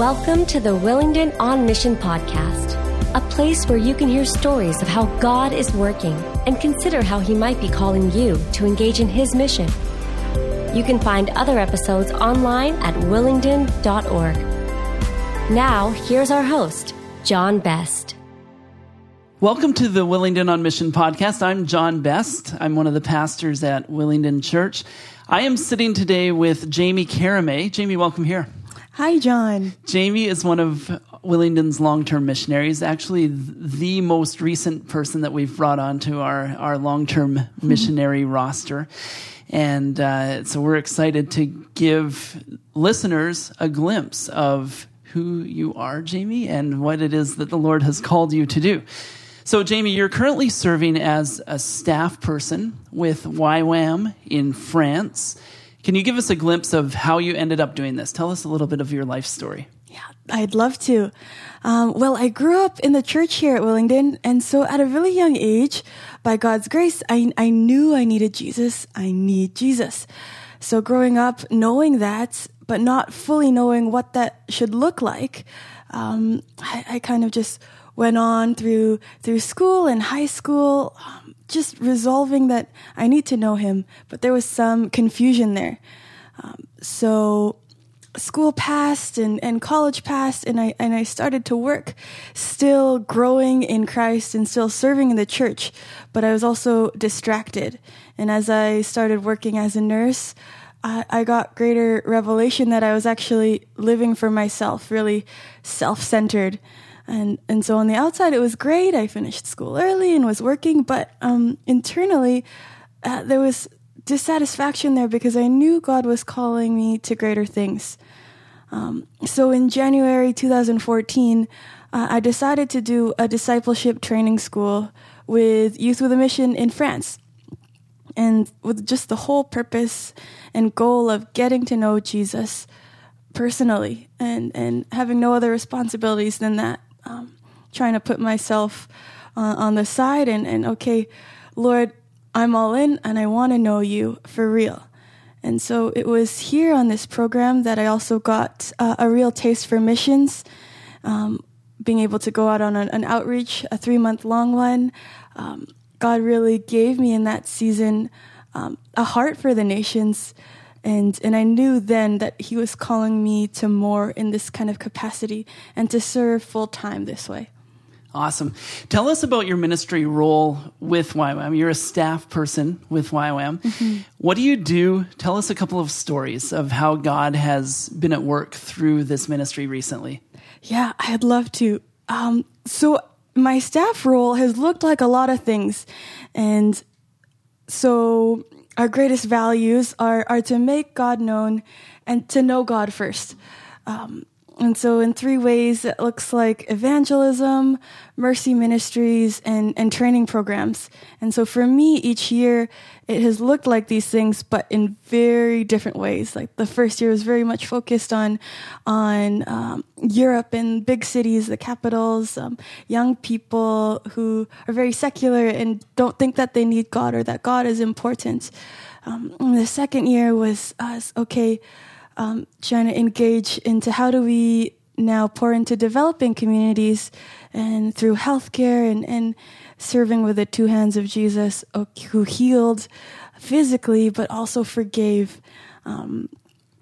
Welcome to the Willingdon On Mission podcast, a place where you can hear stories of how God is working and consider how He might be calling you to engage in His mission. You can find other episodes online at willingdon.org. Now, here's our host, John Best. Welcome to the Willingdon on Mission podcast. I'm John Best. I'm one of the pastors at Willingdon Church. I am sitting today with Jaimee Caramay. Jaimee, welcome here. Hi, John. Jaimee is one of Willingdon's long term missionaries, actually, the most recent person that we've brought onto our, our long term missionary roster. And uh, so we're excited to give listeners a glimpse of who you are, Jaimee, and what it is that the Lord has called you to do. So, Jaimee, you're currently serving as a staff person with YWAM in France. Can you give us a glimpse of how you ended up doing this? Tell us a little bit of your life story. Yeah, I'd love to. Um, well, I grew up in the church here at Willingdon, and so at a really young age, by God's grace, I, I knew I needed Jesus. I need Jesus. So growing up, knowing that, but not fully knowing what that should look like, um, I, I, kind of just went on through through school and high school, um, just resolving that I need to know Him. But there was some confusion there. Um, so school passed and, and college passed and I and I started to work still growing in Christ and still serving in the church but I was also distracted and as I started working as a nurse I, I got greater revelation that I was actually living for myself really self-centered and and so on the outside it was great I finished school early and was working but um, internally uh, there was dissatisfaction there because I knew God was calling me to greater things. Um, so in January 2014, uh, I decided to do a discipleship training school with Youth with a Mission in France. And with just the whole purpose and goal of getting to know Jesus personally and, and having no other responsibilities than that. Um, trying to put myself uh, on the side and, and okay, Lord, I'm all in and I want to know you for real. And so it was here on this program that I also got uh, a real taste for missions, um, being able to go out on an, an outreach, a three month long one. Um, God really gave me in that season um, a heart for the nations. And, and I knew then that He was calling me to more in this kind of capacity and to serve full time this way. Awesome. Tell us about your ministry role with YWAM. You're a staff person with YWAM. Mm-hmm. What do you do? Tell us a couple of stories of how God has been at work through this ministry recently. Yeah, I'd love to. Um, so, my staff role has looked like a lot of things. And so, our greatest values are, are to make God known and to know God first. Um, and so, in three ways, it looks like evangelism, mercy ministries, and, and training programs. And so, for me, each year, it has looked like these things, but in very different ways. Like the first year was very much focused on on um, Europe and big cities, the capitals, um, young people who are very secular and don't think that they need God or that God is important. Um, the second year was us, okay um, trying to engage into how do we now pour into developing communities and through healthcare and, and serving with the two hands of Jesus who healed physically but also forgave. Um,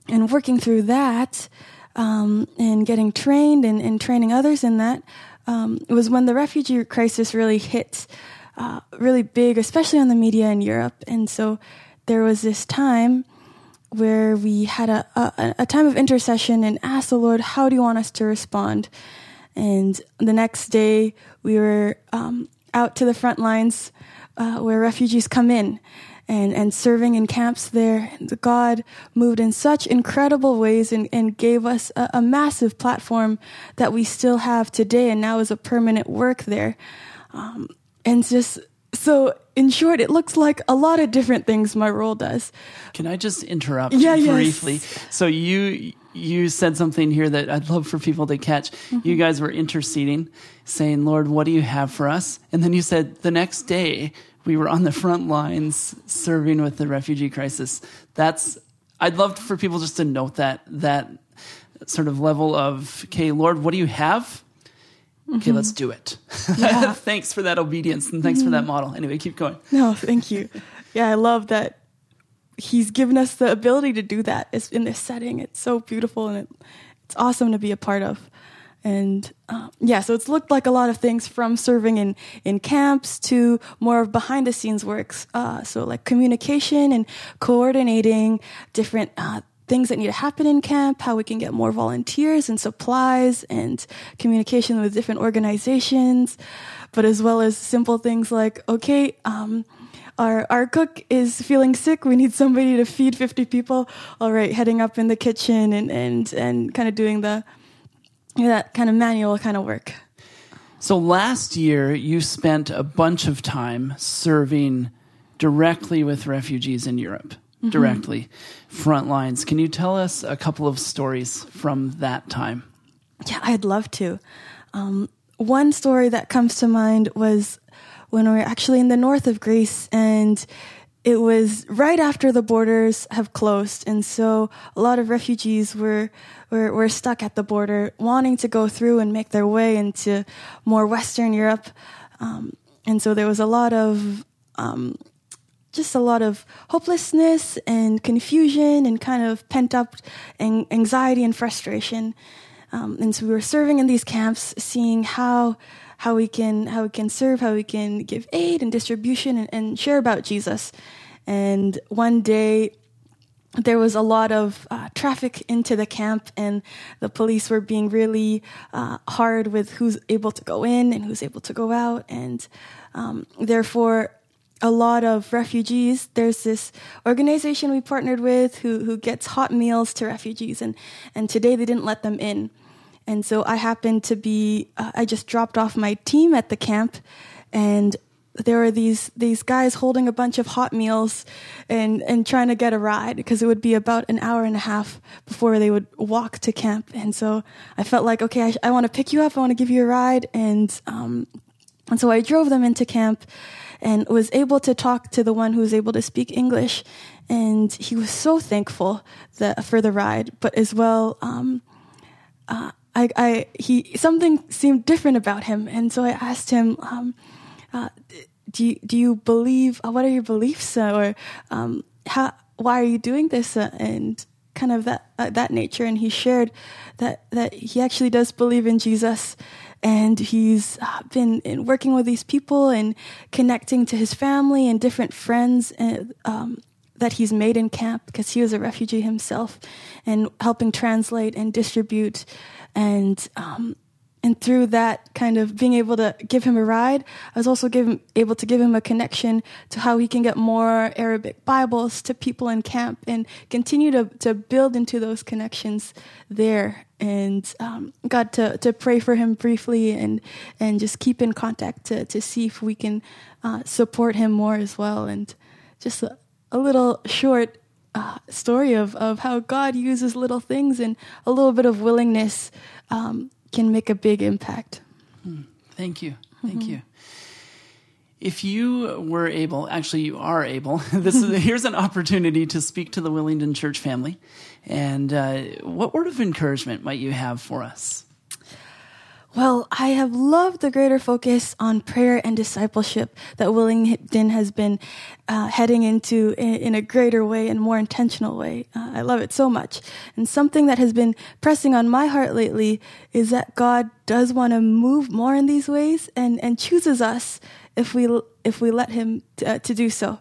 and working through that um, and getting trained and, and, training others in that um, was when the refugee crisis really hit uh, really big, especially on the media in Europe. And so there was this time where we had a, a, a, time of intercession and asked the Lord, How do you want us to respond? And the next day, we were um, out to the front lines uh, where refugees come in and, and serving in camps there. And God moved in such incredible ways and, and gave us a, a, massive platform that we still have today and now is a permanent work there. Um, and just so in short, it looks like a lot of different things my role does. Can I just interrupt yeah, briefly? Yes. So you you said something here that I'd love for people to catch. Mm-hmm. You guys were interceding, saying, "Lord, what do you have for us?" And then you said the next day we were on the front lines serving with the refugee crisis. That's I'd love for people just to note that that sort of level of, okay, Lord, what do you have? Okay, let's do it. Yeah. thanks for that obedience and thanks for that model. Anyway, keep going. No, thank you. Yeah, I love that he's given us the ability to do that It's in this setting. It's so beautiful and it, it's awesome to be a part of. And uh, yeah, so it's looked like a lot of things from serving in, in camps to more of behind the scenes works. Uh, so like communication and coordinating different uh, things that need to happen in camp, how we can get more volunteers and supplies and communication with different organizations, but as well as simple things like, okay, um, our, our cook is feeling sick. We need somebody to feed 50 people. All right, heading up in the kitchen and, and, and kind of doing the, that kind of manual kind of work. So last year, you spent a bunch of time serving directly with refugees in Europe, Mm-hmm. directly, front lines. Can you tell us a couple of stories from that time? Yeah, I'd love to. Um, one story that comes to mind was when we were actually in the north of Greece and it was right after the borders have closed. And so a lot of refugees were, were, were stuck at the border wanting to go through and make their way into more Western Europe. Um, and so there was a lot of, um, just a lot of hopelessness and confusion and kind of pent up anxiety and frustration. Um, and so we were serving in these camps, seeing how how we can how we can serve, how we can give aid and distribution and, and share about Jesus. And one day there was a lot of uh, traffic into the camp, and the police were being really uh, hard with who's able to go in and who's able to go out, and um, therefore a lot of refugees. There's this organization we partnered with who who gets hot meals to refugees, and and today they didn't let them in, and so I happened to be uh, I just dropped off my team at the camp, and there were these these guys holding a bunch of hot meals and and trying to get a ride because it would be about an hour and a half before they would walk to camp, and so I felt like okay I, I want to pick you up, I want to give you a ride, and um, and so I drove them into camp and was able to talk to the one who was able to speak English. And he was so thankful for the ride, but as well, um, uh, I, I, he, something seemed different about him. And so I asked him, um, uh, do you, do you believe, uh, what are your beliefs? Uh, or, um, how, why are you doing this? Uh, and kind of that, uh, that nature. And he shared that, that he actually does believe in Jesus and he's been working with these people and connecting to his family and different friends and, um, that he's made in camp because he was a refugee himself and helping translate and distribute and um, and through that kind of being able to give him a ride i was also able to give him a connection to how he can get more arabic bibles to people in camp and continue to, to build into those connections there. And um, got to, to pray for him briefly and and just keep in contact to, to see if we can uh, support him more as well. And just a, a little short uh, story of, of how God uses little things and a little bit of willingness um, can make a big impact. Thank you. Thank you. If you were able, actually, you are able. This is here's an opportunity to speak to the Willingdon Church family. And uh, what word of encouragement might you have for us? Well, I have loved the greater focus on prayer and discipleship that Willingdon has been uh, heading into in, in, a greater way and more intentional way. Uh, I love it so much. And something that has been pressing on my heart lately is that God does want to move more in these ways and, and chooses us if we, if we let Him t- uh, to do so.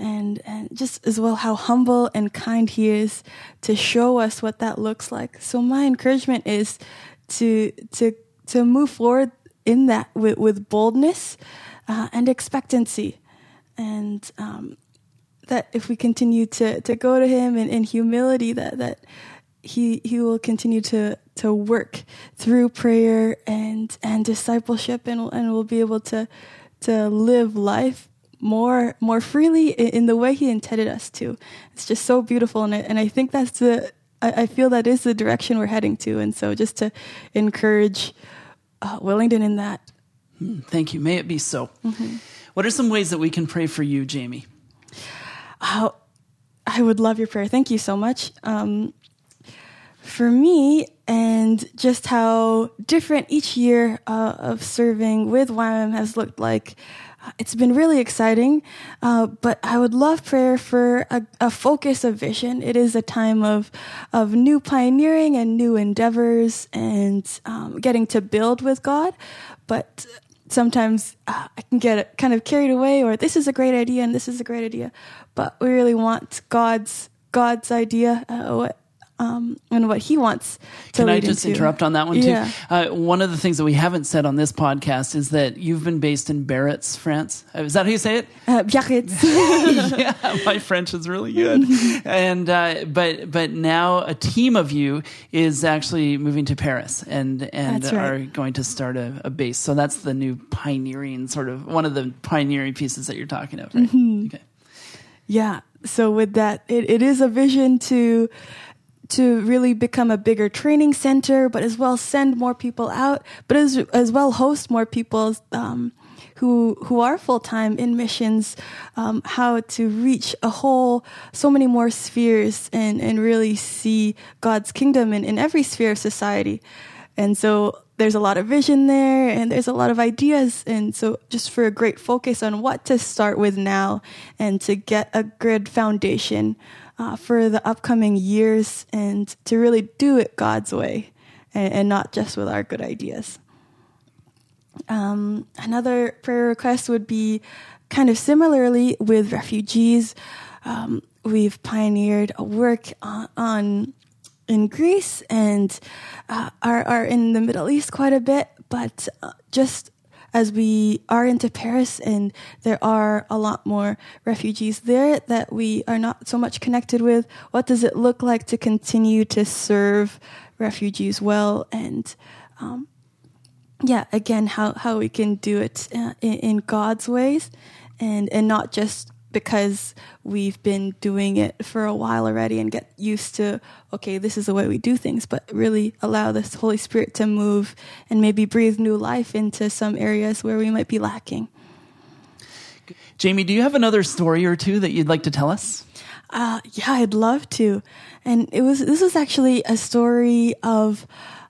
And, and just as well how humble and kind He is to show us what that looks like. So my encouragement is to, to to move forward in that with, with boldness uh, and expectancy. And um, that if we continue to, to go to him in, in humility, that, that he, he will continue to, to work through prayer and, and discipleship and, and we'll be able to, to live life more more freely in, the way he intended us to. It's just so beautiful, and I, and I think that's the I, I feel that is the direction we're heading to, and so just to encourage uh, Willingdon in that. Thank you. May it be so. What are some ways that we can pray for you, Jaimee? Oh, I would love your prayer. Thank you so much. Um, for me and just how different each year uh, of serving with YWAM has looked like. It's been really exciting, uh, but I would love prayer for a, a, focus of vision. It is a time of of new pioneering and new endeavors and um, getting to build with God. But sometimes uh, I can get kind of carried away, or this is a great idea and this is a great idea, but we really want God's God's idea, uh, what um, and what he wants to Can I just into. interrupt on that one too? Yeah. Uh, one of the things that we haven't said on this podcast is that you've been based in Biarritz, France. Uh, Is that how you say it? Uh, Biarritz. yeah, my French is really good. and uh, but but now a team of you is actually moving to Paris and and right. are going to start a, a base. So that's the new pioneering sort of one of the pioneering pieces that you're talking about. right? Mm-hmm. Okay. Yeah. So with that, it, it is a vision to to really become a bigger training center, but as well send more people out, but as as well host more people um, who who are full time in missions. Um, how to reach a whole so many more spheres and and really see God's kingdom in, in every sphere of society. And so there's a lot of vision there and there's a lot of ideas. And so just for a great focus on what to start with now and to get a good foundation uh, for the upcoming years and to really do it God's way and, and not just with our good ideas. Um, another prayer request would be kind of similarly with refugees. Um, we've pioneered a work on, on in Greece and uh, are, are in the Middle East quite a bit, but uh, just as we are into Paris and there are a lot more refugees there that we are not so much connected with, what does it look like to continue to serve refugees well? And um, yeah, again, how, how we can do it uh, in, in God's ways and, and not just because we've been doing it for a while already and get used to, okay, this is the way we do things, but really allow the Holy Spirit to move and maybe breathe new life into some areas where we might be lacking. Jaimee, do you have another story or two that you'd like to tell us? Uh, yeah, I'd love to. And it was, this was actually a story of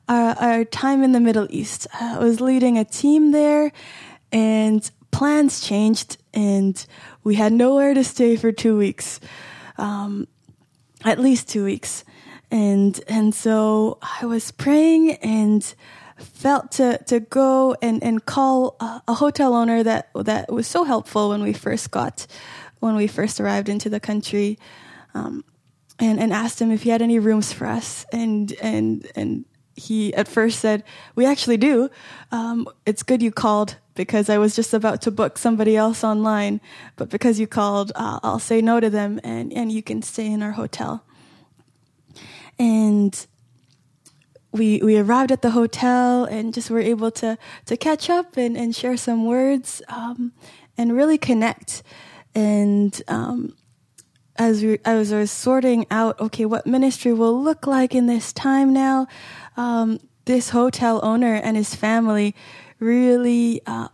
our, our time in the Middle East. I was leading a team there and plans changed and we had nowhere to stay for two weeks, um, at least two weeks. And, and so I was praying and felt to, to go and, and call a, a hotel owner that, that was so helpful when we first got, when we first arrived into the country. Um, and, and asked him if he had any rooms for us. And, and, and he at first said, we actually do. Um, it's good you called because I was just about to book somebody else online. But because you called, uh, I'll say no to them and, and you can stay in our hotel. And we, we arrived at the hotel and just were able to, to catch up and, and share some words, um, and really connect. And, um, as we as I was sorting out, okay, what ministry will look like in this time now, um, this hotel owner and his family really uh,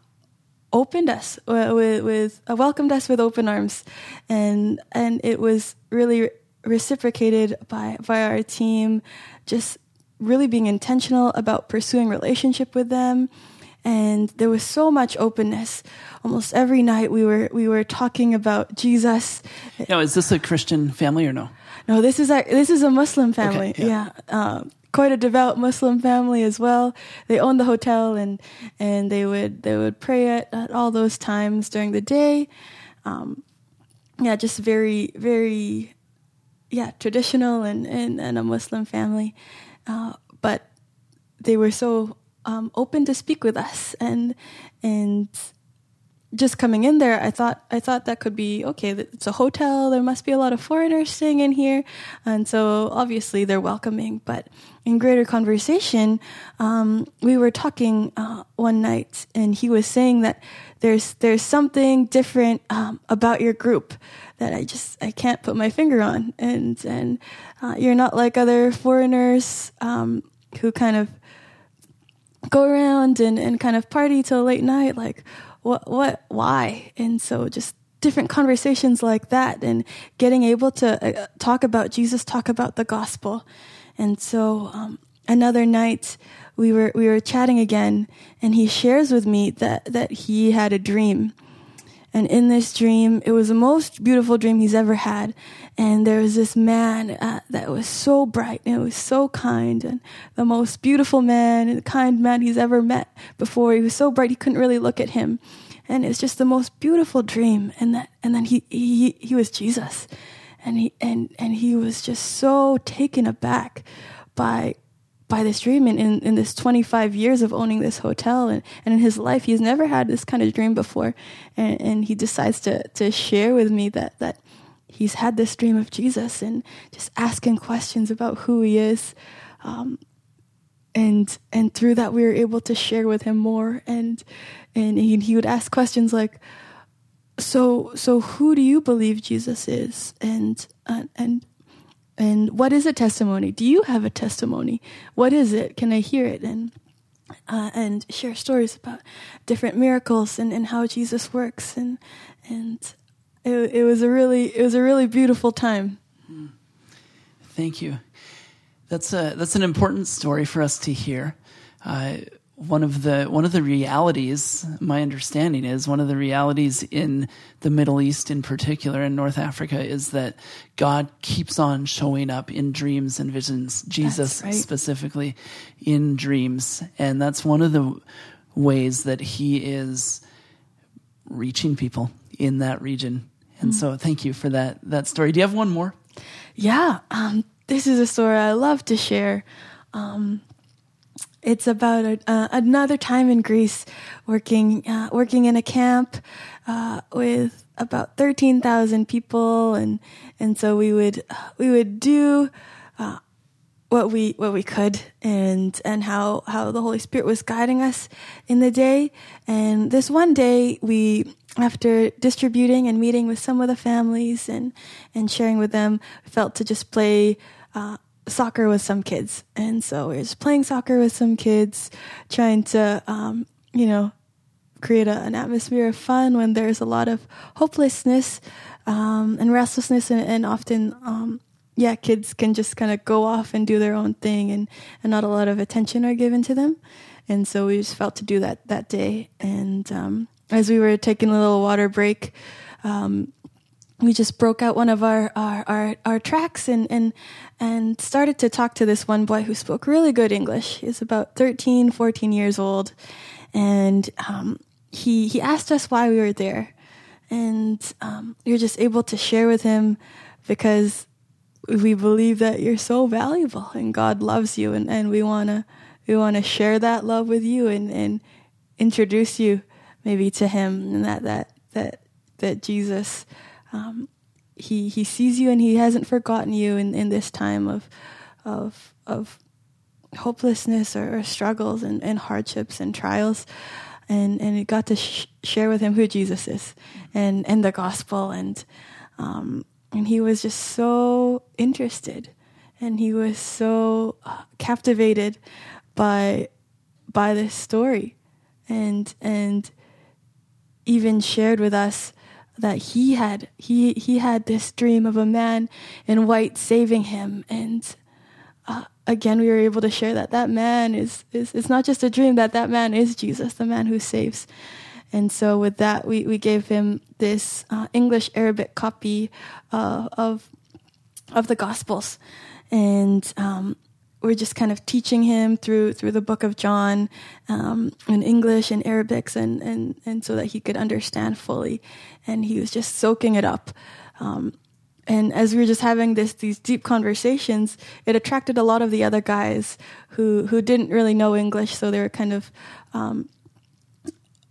opened us with, with uh, welcomed us with open arms, and and it was really reciprocated by by our team, just really being intentional about pursuing relationship with them and there was so much openness. Almost every night we were we were talking about Jesus. Now, is this a Christian family or no? No, this is a this is a Muslim family. Okay, yeah. yeah, uh, quite a devout Muslim family as well. They owned the hotel and and they would they would pray at, at all those times during the day. Um, yeah, just very very yeah traditional and and, and a Muslim family, uh, but they were so um, open to speak with us and and just coming in there, I thought I thought that could be okay. It's a hotel. There must be a lot of foreigners staying in here, and so obviously they're welcoming. But in greater conversation, um, we were talking uh, one night, and he was saying that there's there's something different um, about your group that I just I can't put my finger on, and and uh, you're not like other foreigners um, who kind of go around and, and kind of party till late night like what what why and so just different conversations like that and getting able to uh, talk about jesus talk about the gospel And so um, another night we were we were chatting again, and he shares with me that that he had a dream. And in this dream, it was the most beautiful dream he's ever had. And there was this man uh, that was so bright and it was so kind and the most beautiful man and kind man he's ever met before. He was so bright he couldn't really look at him. And it's just the most beautiful dream. And that, and then he, he, he was Jesus. And he, and, and he was just so taken aback by by this dream and in, in this 25 years of owning this hotel and, and in his life he's never had this kind of dream before. And, and he decides to, to share with me that, that he's had this dream of jesus and just asking questions about who he is. Um, and and through that we were able to share with him more. And and he, he would ask questions like so so who do you believe jesus is? And uh, and and what is a testimony? Do you have a testimony? What is it? Can I hear it? And uh, and share stories about different miracles and, and how Jesus works and and it, it was a really it was a really beautiful time. Thank you. That's a that's an important story for us to hear. Uh, one of the one of the realities my understanding is one of the realities in the Middle East in particular in North Africa is that God keeps on showing up in dreams and visions Jesus right. specifically in dreams. And that's one of the ways that he is reaching people in that region. And mm. so thank you for that that story. Do you have one more? Yeah um, this is a story I love to share. Um, it's about a, uh, another time in Greece, working uh, working in a camp uh, with about thirteen thousand people, and and so we would we would do uh, what we what we could, and and how how the Holy Spirit was guiding us in the day. And this one day, we after distributing and meeting with some of the families and and sharing with them, felt to just play uh, soccer with some kids. And so we are just playing soccer with some kids, trying to, um, you know, create a, an atmosphere of fun when there's a lot of hopelessness um, and restlessness, and, and often, um, yeah, kids can just kind of go off and do their own thing, and, and not a lot of attention are given to them. And so we just felt to do that that day. And um, as we were taking a little water break, um, we just broke out one of our, our, our, our, tracks and, and, and started to talk to this one boy who spoke really good English. He's about 13, 14 years old. And, um, he, he asked us why we were there. And, um, we were just able to share with him because we believe that you're so valuable and God loves you. And, and we want to, we want to share that love with you and, and introduce you maybe to him and that, that, that, that Jesus, um, he he sees you and he hasn't forgotten you in, in this time of of of hopelessness or, or struggles and, and, hardships and trials. And and got to sh- share with him who Jesus is and and the gospel. And um, and he was just so interested and he was so uh, captivated by by this story and and even shared with us that he had he he had this dream of a man in white saving him. And uh, again we were able to share that that man is is it's not just a dream that that man is Jesus the man who saves. And so with that we we gave him this uh, English Arabic copy uh, of of the gospels. And um, we're just kind of teaching him through through the book of John um, in English and Arabics, and, and and so that he could understand fully. And he was just soaking it up. Um, and as we were just having this these deep conversations, it attracted a lot of the other guys who who didn't really know English, so they were kind of. Um,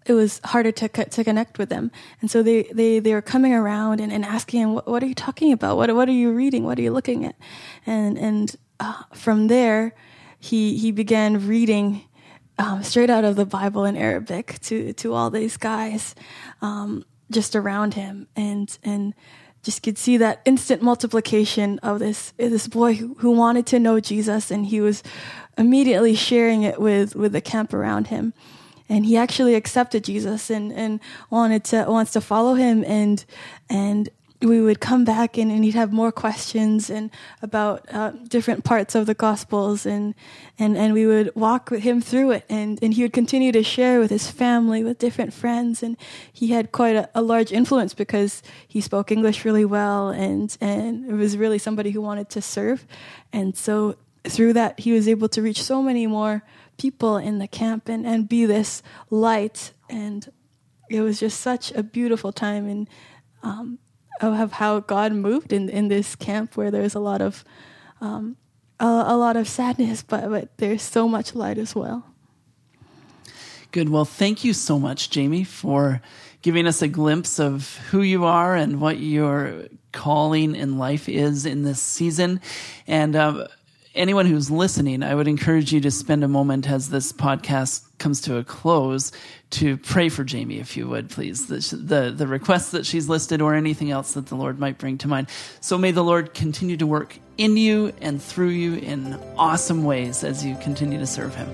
it was harder to to connect with them, and so they, they, they were coming around and, and asking him, what, "What are you talking about? What what are you reading? What are you looking at?" And and uh, from there, he he began reading um, straight out of the Bible in Arabic to to all these guys um, just around him, and and just could see that instant multiplication of this this boy who, who wanted to know Jesus, and he was immediately sharing it with with the camp around him. And he actually accepted Jesus and, and wanted to wants to follow him and and we would come back and, and he'd have more questions and about uh, different parts of the gospels and, and and we would walk with him through it. And, and he would continue to share with his family with different friends. And he had quite a, a large influence because he spoke English really well and and it was really somebody who wanted to serve. And so through that he was able to reach so many more people in the camp and, and be this light. And it was just such a beautiful time. And um, of how God moved in, in this camp where there's a lot of um, a, a, lot of sadness, but, but there's so much light as well. Good. Well, thank you so much, Jaimee, for giving us a glimpse of who you are and what your calling in life is in this season. And uh, anyone who's listening, I would encourage you to spend a moment as this podcast comes to a close to pray for Jaimee, if you would, please. The, the, the requests that she's listed or anything else that the Lord might bring to mind. So may the Lord continue to work in you and through you in awesome ways as you continue to serve Him.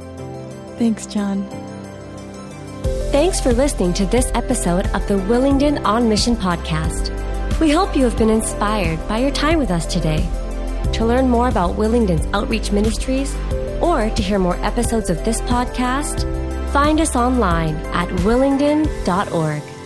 Thanks, John. Thanks for listening to this episode of the Willingdon On Mission podcast. We hope you have been inspired by your time with us today. To learn more about Willingdon's outreach ministries or to hear more episodes of this podcast, find us online at willingdon.org.